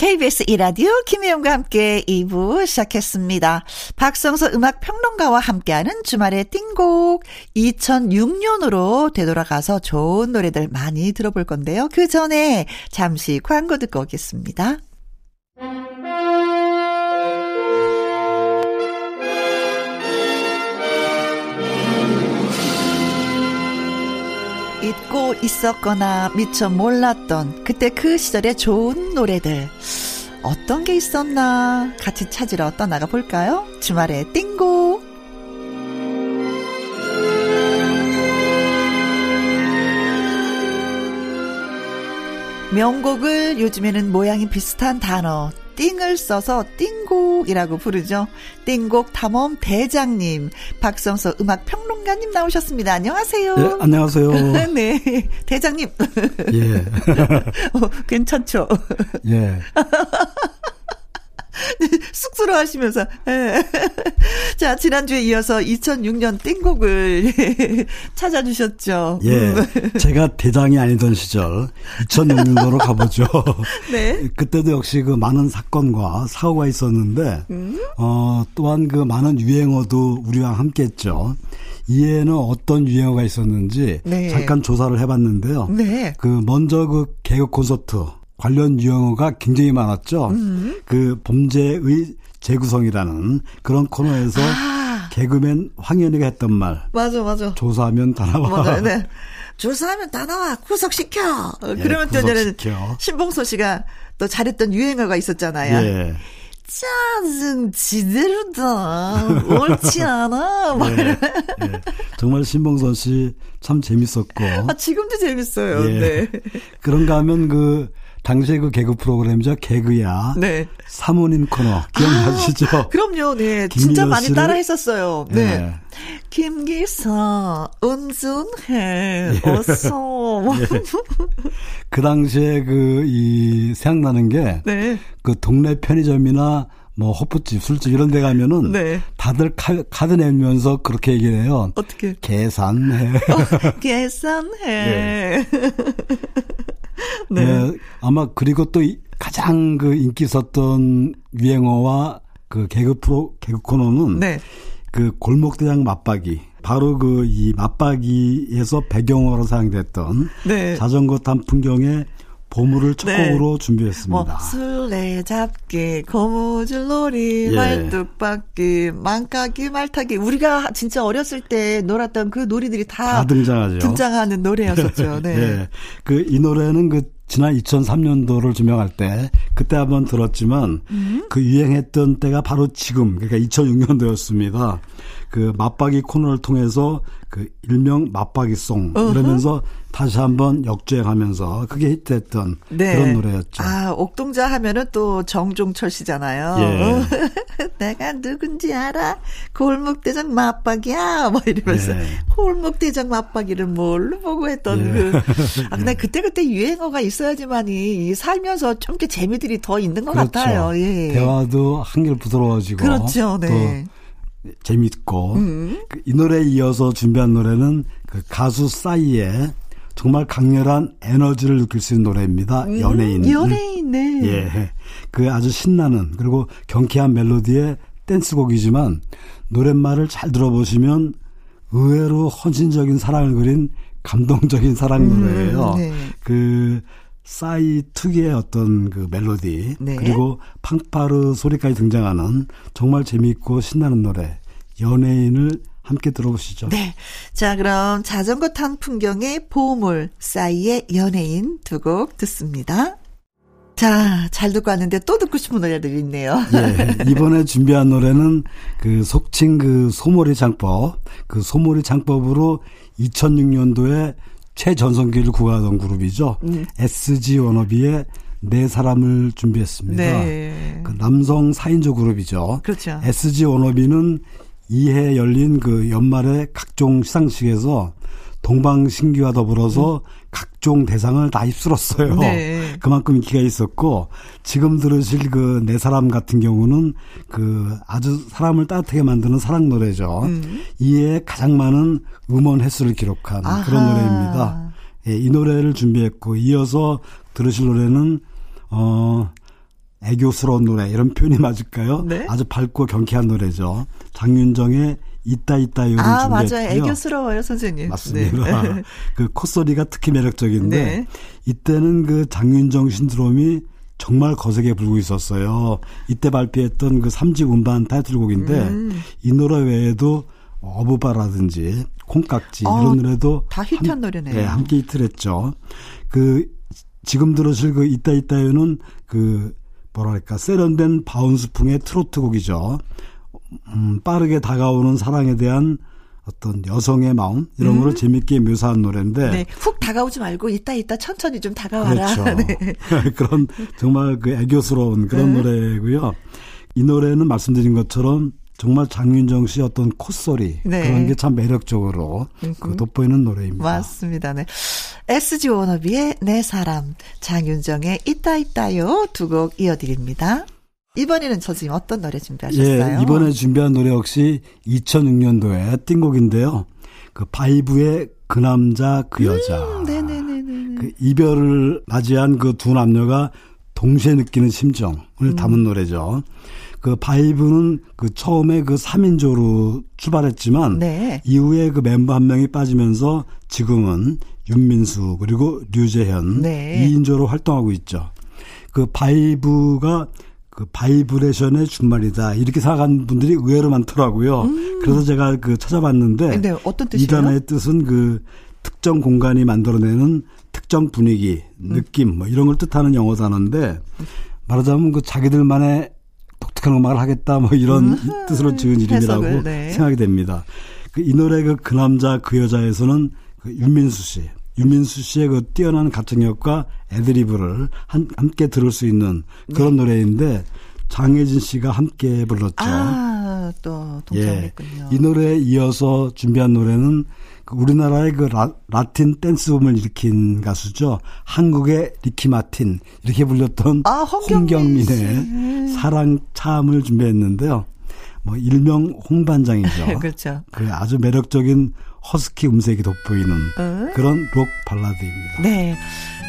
S1: KBS 이라디오 김혜영과 함께 2부 시작했습니다. 박성서 음악 평론가와 함께하는 주말의 띵곡 2006년으로 되돌아가서 좋은 노래들 많이 들어볼 건데요. 그 전에 잠시 광고 듣고 오겠습니다. 있었거나 미처 몰랐던 그때 그 시절의 좋은 노래들. 어떤 게 있었나 같이 찾으러 떠나가 볼까요? 주말에 띵고. 명곡을 요즘에는 모양이 비슷한 단어 띵을 써서 띵곡이라고 부르죠. 띵곡 탐험 대장님, 박성서 음악 평론 가님 나오셨습니다. 안녕하세요.
S3: 네, 안녕하세요.
S1: 네, 대장님.
S3: 예.
S1: 어, 괜찮죠?
S3: 예.
S1: 쑥스러워 하시면서. 예. 자, 지난주에 이어서 2006년 띵곡을 찾아주셨죠.
S3: 예. 음. 제가 대장이 아니던 시절 2006년도로 가보죠. 네. 그때도 역시 그 많은 사건과 사고가 있었는데, 음? 어, 또한 그 많은 유행어도 우리와 함께 했죠. 이에는 어떤 유행어가 있었는지 네. 잠깐 조사를 해봤는데요. 네. 그 먼저 그 개그 콘서트 관련 유형어가 굉장히 많았죠. 음. 그 범죄의 재구성이라는 그런 코너에서 아. 개그맨 황현희가 했던 말.
S1: 맞아, 맞아.
S3: 조사하면 다 나와.
S1: 맞아, 네. 조사하면 다 나와. 구속시켜. 예, 그러면 또 이제는 신봉소 씨가 또 잘했던 유행어가 있었잖아요. 예. 짜증 지대로다. 옳지 않아. 네, 네.
S3: 정말 신봉선 씨 참 재밌었고.
S1: 아, 지금도 재밌어요. 예. 네.
S3: 그런가 하면 그 당시에 그 개그 프로그램이죠. 개그야. 네. 사모님 코너 기억나시죠? 아,
S1: 그럼요. 네. 진짜 많이 따라 했었어요. 네. 네. 김기사 운전해 어서. 네.
S3: 그 당시에 그 이 생각나는 게그 네. 그 동네 편의점이나 뭐 호프집, 술집 이런 데 가면은 네. 다들 카, 카드 내면서 그렇게 얘기를 해요.
S1: 어떻게?
S3: 계산해. 어,
S1: 계산해. 네.
S3: 네. 네. 아마 그리고 또 가장 그 인기 있었던 유행어와 그 개그 프로 개그 코너는 네. 그 골목대장 맞박이 바로 그 이 맞박이에서 배경으로 사용됐던 네. 자전거 탄 풍경의 보물을 첫 네. 곡으로 준비했습니다. 뭐,
S1: 술래잡기, 고무줄놀이, 예. 말뚝박기, 망까기, 말타기. 우리가 진짜 어렸을 때 놀았던 그 놀이들이 다,
S3: 다 등장하죠.
S1: 등장하는 노래였었죠. 네. 예.
S3: 그이 노래는 그 지난 2003년도를 조명할 때 그때 한번 들었지만 음? 그 유행했던 때가 바로 지금 그러니까 2006년도였습니다. 그 맞박이 코너를 통해서 그 일명 맞박이송 이러면서 다시 한번 역주행하면서 그게 히트했던 네. 그런 노래였죠.
S1: 아 옥동자 하면은 또 정종철 씨잖아요. 예. 내가 누군지 알아? 골목대장 맞박이야. 뭐 이러면서 예. 골목대장 맞박이를 뭘로 보고 했던 예. 그. 아 근데 그때 그때 유행어가 있어야지만이 살면서 좀 이렇게 재미들이 더 있는 것 그렇죠. 같아요. 예.
S3: 대화도 한결 부드러워지고.
S1: 그렇죠. 네.
S3: 재밌고 음. 그이 노래에 이어서 준비한 노래는 그 가수 싸이의 정말 강렬한 에너지를 느낄 수 있는 노래입니다. 음, 연예인.
S1: 연예인, 네.
S3: 예. 그 아주 신나는 그리고 경쾌한 멜로디의 댄스곡이지만 노랫말을 잘 들어보시면 의외로 헌신적인 사랑을 그린 감동적인 사랑 음, 노래예요. 음, 네. 그 싸이 특유의 어떤 그 멜로디 네. 그리고 팡파르 소리까지 등장하는 정말 재미있고 신나는 노래 연예인을 함께 들어보시죠.
S1: 네. 자, 그럼 자전거 탄 풍경의 보물 싸이의 연예인 두 곡 듣습니다. 자, 잘 듣고 왔는데 또 듣고 싶은 노래들이 있네요.
S3: 예, 이번에 준비한 노래는 그 속칭 그 소몰이 장법, 그 소몰이 장법으로 2006년도에 최전성기를 구가하던 그룹이죠. 음. SG 워너비의 네 사람을 준비했습니다. 네. 그 남성 4인조 그룹이죠.
S1: 그렇죠.
S3: SG 워너비는 이해 열린 그 연말의 각종 시상식에서 동방신기와 더불어서 음. 각종 대상을 다 휩쓸었어요. 네. 그만큼 인기가 있었고 지금 들으실 그네 사람 같은 경우는 그 아주 사람을 따뜻하게 만드는 사랑 노래죠. 음. 이에 가장 많은 음원 횟수를 기록한 아하. 그런 노래입니다. 예, 이 노래를 준비했고 이어서 들으실 노래는 어 애교스러운 노래 이런 표현이 맞을까요? 네? 아주 밝고 경쾌한 노래죠. 장윤정의 있다 있다 요를 아, 준비했고요.
S1: 맞아요. 애교스러워요, 선생님.
S3: 맞습니다. 네. 그 콧소리가 특히 매력적인데 네. 이때는 그 장윤정 신드롬이 정말 거세게 불고 있었어요. 이때 발표했던 그 3집 음반 타이틀곡인데 음. 이 노래 외에도 어부바라든지 콩깍지 어, 이런 노래도
S1: 다 히트한 한, 노래네요.
S3: 네, 함께 히트를 했죠. 그 지금 들으실 그 있다 있다요는 그 뭐랄까 세련된 바운스풍의 트로트 곡이죠. 음, 빠르게 다가오는 사랑에 대한 어떤 여성의 마음 이런 음. 거를 재밌게 묘사한 노래인데
S1: 네, 훅 다가오지 말고 이따 이따 천천히 좀 다가와라.
S3: 그렇죠. 네. 그런 정말 그 애교스러운 그런 음. 노래고요. 이 노래는 말씀드린 것처럼 정말 장윤정 씨 어떤 콧소리 네. 그런 게 참 매력적으로 그 돋보이는 노래입니다.
S1: 맞습니다. 네. SG 워너비의 내 사람, 장윤정의 있다 있다요 두 곡 이어드립니다. 이번에는 선생님 어떤 노래 준비하셨어요?
S3: 예, 이번에 준비한 노래 역시 2006년도에 띵곡인데요. 그 바이브의 그 남자 그 여자. 음, 네네네네. 그 이별을 맞이한 그 두 남녀가 동시에 느끼는 심정을 음. 담은 노래죠. 그 바이브는 그 처음에 그 3인조로 출발했지만 네. 이후에 그 멤버 한 명이 빠지면서 지금은 윤민수 그리고 류재현 네. 2인조로 활동하고 있죠. 그 바이브가 그 바이브레이션의 준말이다 이렇게 생각하는 분들이 의외로 많더라고요. 음. 그래서 제가 그 찾아봤는데
S1: 네, 어떤 뜻이에요?
S3: 이 단어의 뜻은 그 특정 공간이 만들어내는 특정 분위기, 음. 느낌 뭐 이런 걸 뜻하는 영어 단어인데 말하자면 그 자기들만의 독특한 음악을 하겠다 뭐 이런 음. 뜻으로 지은 이름이라고 해석을, 네. 생각이 됩니다. 그 이 노래 그, 그 남자 그 여자에서는 그 윤민수 씨, 유민수 씨의 그 뛰어난 가창력과 애드리브를 한, 함께 들을 수 있는 그런 네. 노래인데 장혜진 씨가 함께 불렀죠.
S1: 아, 또 동참했군요.
S3: 예, 이 노래에 이어서 준비한 노래는 그 우리나라의 그 라, 라틴 댄스 붐을 일으킨 가수죠. 한국의 리키 마틴 이렇게 불렸던 아, 홍경민의 사랑 참을 준비했는데요. 뭐 일명 홍반장이죠.
S1: 그렇죠.
S3: 그 아주 매력적인 허스키 음색이 돋보이는 어? 그런 록 발라드입니다.
S1: 네.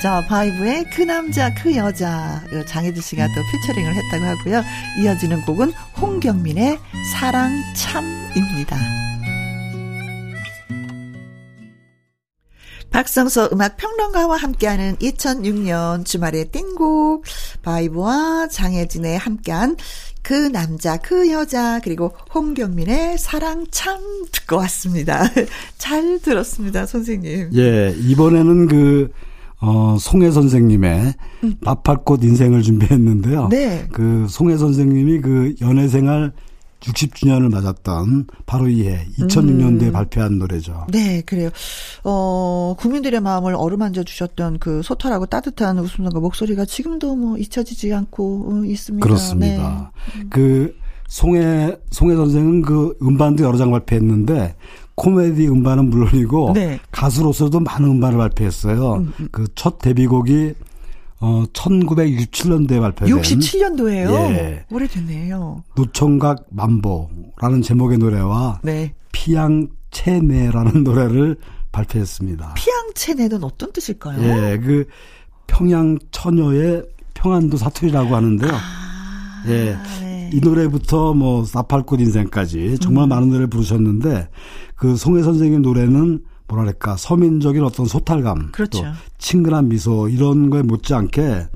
S1: 자, 바이브의 그 남자, 그 여자. 장혜진 씨가 또 피처링을 했다고 하고요. 이어지는 곡은 홍경민의 사랑 참입니다. 박성서 음악 평론가와 함께하는 2006년 주말의 띵곡 바이브와 장혜진의 함께한 그 남자 그 여자 그리고 홍경민의 사랑 참 듣고 왔습니다. 잘 들었습니다, 선생님.
S3: 예, 이번에는 그 어, 송혜 선생님의 음. 나팔꽃 인생을 준비했는데요. 네. 그 송혜 선생님이 그 연애 생활 60주년을 맞았던 바로 이 해 2006년도에 음. 발표한 노래죠.
S1: 네, 그래요. 어, 국민들의 마음을 어루만져 주셨던 그 소탈하고 따뜻한 웃음과 목소리가 지금도 뭐 잊혀지지 않고 어, 있습니다.
S3: 그렇습니다. 네. 그 송혜 송혜 선생은 그 음반도 여러 장 발표했는데 코미디 음반은 물론이고 네. 가수로서도 많은 음반을 발표했어요. 음, 음. 그첫 데뷔곡이 어 1967년도에 발표된
S1: 67년도에요. 예. 오래됐네요.
S3: 노총각 만보라는 제목의 노래와 네. 피양체내라는 노래를 발표했습니다.
S1: 피양체내는 어떤 뜻일까요?
S3: 예, 그 평양 처녀의 평안도 사투리라고 하는데요. 아, 예. 네. 이 노래부터 뭐 나팔꽃 인생까지 정말 음. 많은 노래를 부르셨는데 그 송혜 선생님 노래는 뭐랄까 서민적인 어떤 소탈감, 그렇죠. 또 친근한 미소 이런 거에 못지않게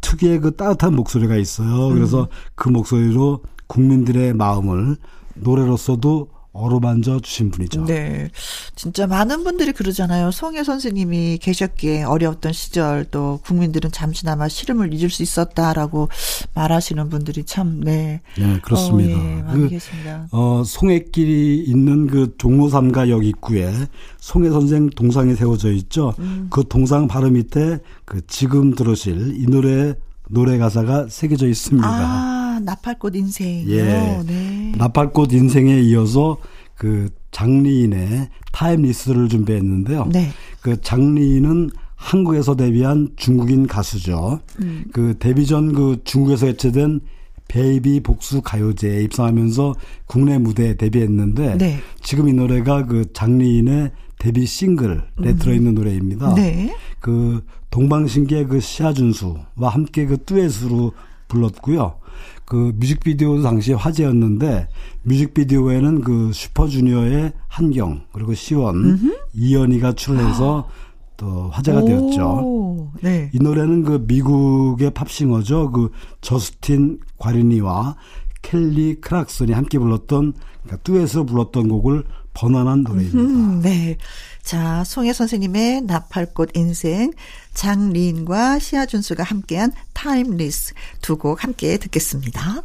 S3: 특유의 그 따뜻한 목소리가 있어요. 그래서 음. 그 목소리로 국민들의 마음을 노래로서도 어루만져 주신 분이죠.
S1: 네. 진짜 많은 분들이 그러잖아요. 송혜 선생님이 계셨기에 어려웠던 시절 또 국민들은 잠시나마 시름을 잊을 수 있었다라고 말하시는 분들이 참, 네.
S3: 네, 그렇습니다. 어, 예, 많이 그, 계십니다. 어, 송혜길이 있는 그 종로삼가역 입구에 송혜 선생 동상이 세워져 있죠. 음. 그 동상 바로 밑에 그 지금 들으실 이 노래 노래 가사가 새겨져 있습니다.
S1: 아, 나팔꽃 인생. 예. 네.
S3: 나팔꽃 인생에 이어서 그 장리인의 Timeless를 준비했는데요. 네. 그 장리인은 한국에서 데뷔한 중국인 가수죠. 음. 그 데뷔 전 그 중국에서 개최된 베이비 복수 가요제에 입성하면서 국내 무대에 데뷔했는데 네. 지금 이 노래가 그 장리인의 데뷔 싱글에 음. 들어있는 노래입니다. 네. 그 동방신기의 그 시아준수와 함께 그 듀엣으로 불렀고요. 그 뮤직비디오도 당시에 화제였는데 뮤직비디오에는 그 슈퍼주니어의 한경 그리고 시원 음흠. 이연희가 출연해서 또 화제가 오, 되었죠. 네. 이 노래는 그 미국의 팝싱어죠. 그 저스틴 과리니와 켈리 크락슨이 함께 불렀던 그러니까 듀엣으로 불렀던 곡을 번안한 노래입니다. 음,
S1: 네. 자, 송혜 선생님의 나팔꽃 인생, 장리인과 시아준수가 함께한 Timeless 두 곡 함께 듣겠습니다.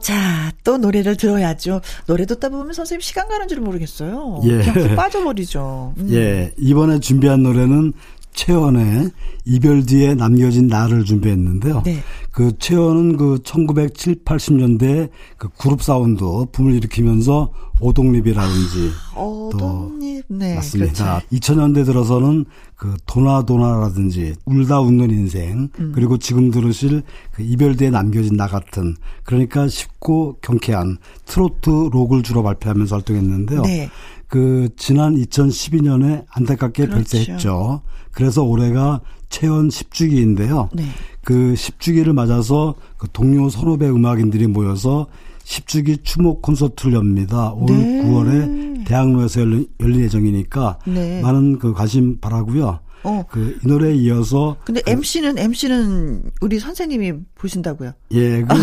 S1: 자, 또 노래를 들어야죠. 노래 듣다 보면 선생님 시간 가는 줄 모르겠어요. 예. 그냥 빠져버리죠.
S3: 음. 예. 이번에 준비한 노래는 최헌의 이별 뒤에 남겨진 나를 준비했는데요. 네. 그 최헌은 그 1970, 80년대 그 그룹 사운드 붐을 일으키면서 오동잎이라든지
S1: 아, 오동잎, 네,
S3: 맞습니다. 그렇죠. 2000년대 들어서는 그 도나도나라든지 울다 웃는 인생 음. 그리고 지금 들으실 그 이별 뒤에 남겨진 나 같은 그러니까 쉽고 경쾌한 트로트 록을 주로 발표하면서 활동했는데요. 네. 그 지난 2012년에 안타깝게 그렇죠. 별세했죠. 그래서 올해가 채연 10주기인데요. 네. 그 10주기를 맞아서 그 동료 선후배 음악인들이 모여서 10주기 추모 콘서트를 엽니다. 올 네. 9월에 대학로에서 열린 예정이니까 네. 많은 그 관심 바라고요. 어. 그, 이 노래에 이어서.
S1: 근데 그, MC는, MC는 우리 선생님이 보신다고요?
S3: 예, 그,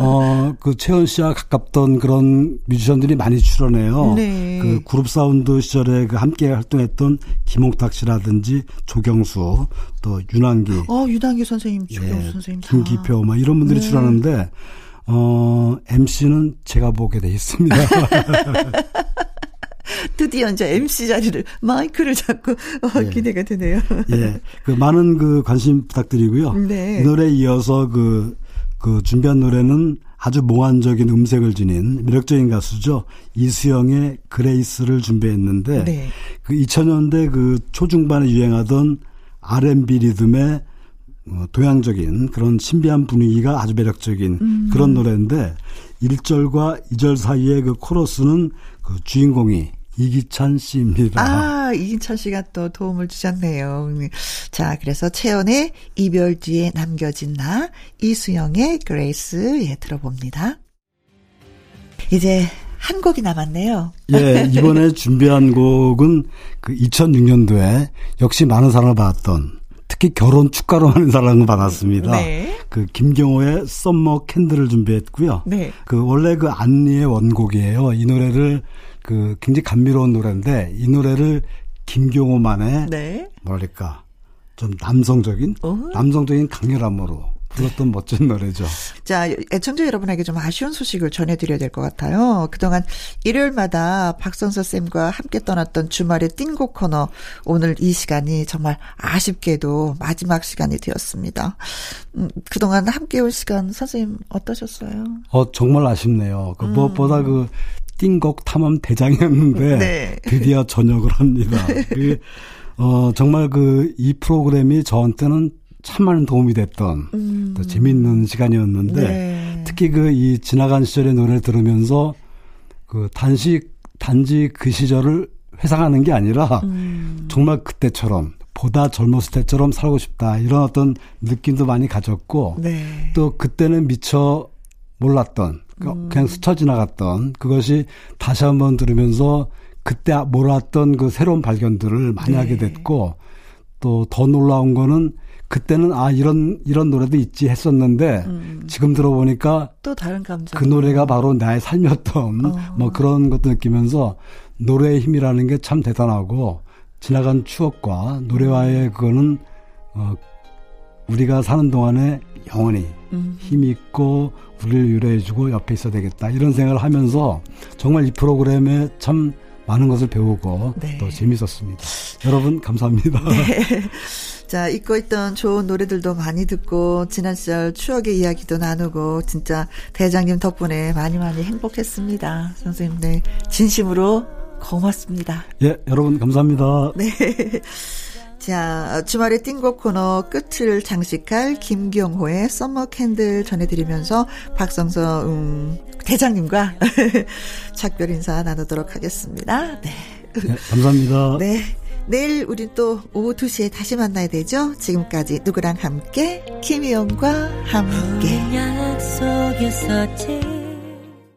S3: 어, 그 최은 씨와 가깝던 그런 뮤지션들이 많이 출연해요. 네. 그 그룹 사운드 시절에 그 함께 활동했던 김홍탁 씨라든지 조경수, 또 윤한기.
S1: 어, 윤한기 선생님, 조경수
S3: 예,
S1: 선생님.
S3: 김기표, 뭐 이런 분들이 네. 출연하는데, 어, MC는 제가 보게 돼 있습니다.
S1: 드디어 이제 MC 자리를 마이크를 잡고 어, 예. 기대가 되네요.
S3: 예, 그 많은 그 관심 부탁드리고요. 네. 이 노래에 이어서 그, 그 준비한 노래는 아주 몽환적인 음색을 지닌 매력적인 가수죠. 이수영의 그레이스를 준비했는데 네. 그 2000년대 그 초중반에 유행하던 R&B 리듬의 어, 동양적인 그런 신비한 분위기가 아주 매력적인 음. 그런 노래인데 1절과 2절 사이에 그 코러스는 그 주인공이 이기찬 씨입니다.
S1: 아, 이기찬 씨가 또 도움을 주셨네요. 자, 그래서 최헌의 이별 뒤에 남겨진 나, 이수영의 Grace, 예, 들어봅니다. 이제 한 곡이 남았네요.
S3: 예, 이번에 준비한 곡은 그 2006년도에 역시 많은 사랑을 받았던 특히 결혼 축가로 하는 사랑을 받았습니다. 네. 그 김경호의 Summer Candle을 준비했고요. 네. 그 원래 그 안리의 원곡이에요. 이 노래를 그 굉장히 감미로운 노래인데 이 노래를 김경호만의 네. 뭐랄까 좀 남성적인 어허. 남성적인 강렬함으로 불렀던 멋진 노래죠.
S1: 자, 애청자 여러분에게 좀 아쉬운 소식을 전해드려야 될 것 같아요. 그동안 일요일마다 박선서 쌤과 함께 떠났던 주말의 띵곡 코너 오늘 이 시간이 정말 아쉽게도 마지막 시간이 되었습니다. 음, 그동안 함께 올 시간 선생님 어떠셨어요?
S3: 어 정말 아쉽네요. 그 음. 무엇보다 그 띵곡 탐험 대장이었는데 네. 드디어 전역을 합니다. 그, 어 정말 그 이 프로그램이 저한테는 참 많은 도움이 됐던 음. 또 재밌는 시간이었는데 네. 특히 그 이 지나간 시절의 노래를 들으면서 그 단지 단지 그 시절을 회상하는 게 아니라 음. 정말 그때처럼 보다 젊었을 때처럼 살고 싶다 이런 어떤 느낌도 많이 가졌고 네. 또 그때는 미처 몰랐던 음. 그냥 스쳐 지나갔던 그것이 다시 한번 들으면서 그때 몰랐던 그 새로운 발견들을 많이 네. 하게 됐고 또 더 놀라운 거는 그때는 아 이런 이런 노래도 있지 했었는데 음. 지금 들어보니까
S1: 또 다른 감정
S3: 그 노래가 바로 나의 삶이었던 어. 뭐 그런 것도 느끼면서 노래의 힘이라는 게 참 대단하고 지나간 추억과 노래와의 그거는 어 우리가 사는 동안에 영원히 음. 힘 있고 우리를 위로해주고 옆에 있어야 되겠다 이런 생각을 하면서 정말 이 프로그램에 참 많은 것을 배우고 네. 또 재밌었습니다. 여러분 감사합니다. 네.
S1: 자, 잊고 있던 좋은 노래들도 많이 듣고 지난 시절 추억의 이야기도 나누고 진짜 대장님 덕분에 많이 많이 행복했습니다. 선생님, 네. 진심으로 고맙습니다.
S3: 예, 여러분 감사합니다.
S1: 네. 자, 주말의 띵곡 코너 끝을 장식할 김경호의 Summer Candle 전해드리면서 박성서, 음, 대장님과 작별 인사 나누도록 하겠습니다. 네.
S3: 네 감사합니다.
S1: 네. 내일 우린 또 오후 2시에 다시 만나야 되죠? 지금까지 누구랑 함께? 김희영과 함께. 약속이었었지.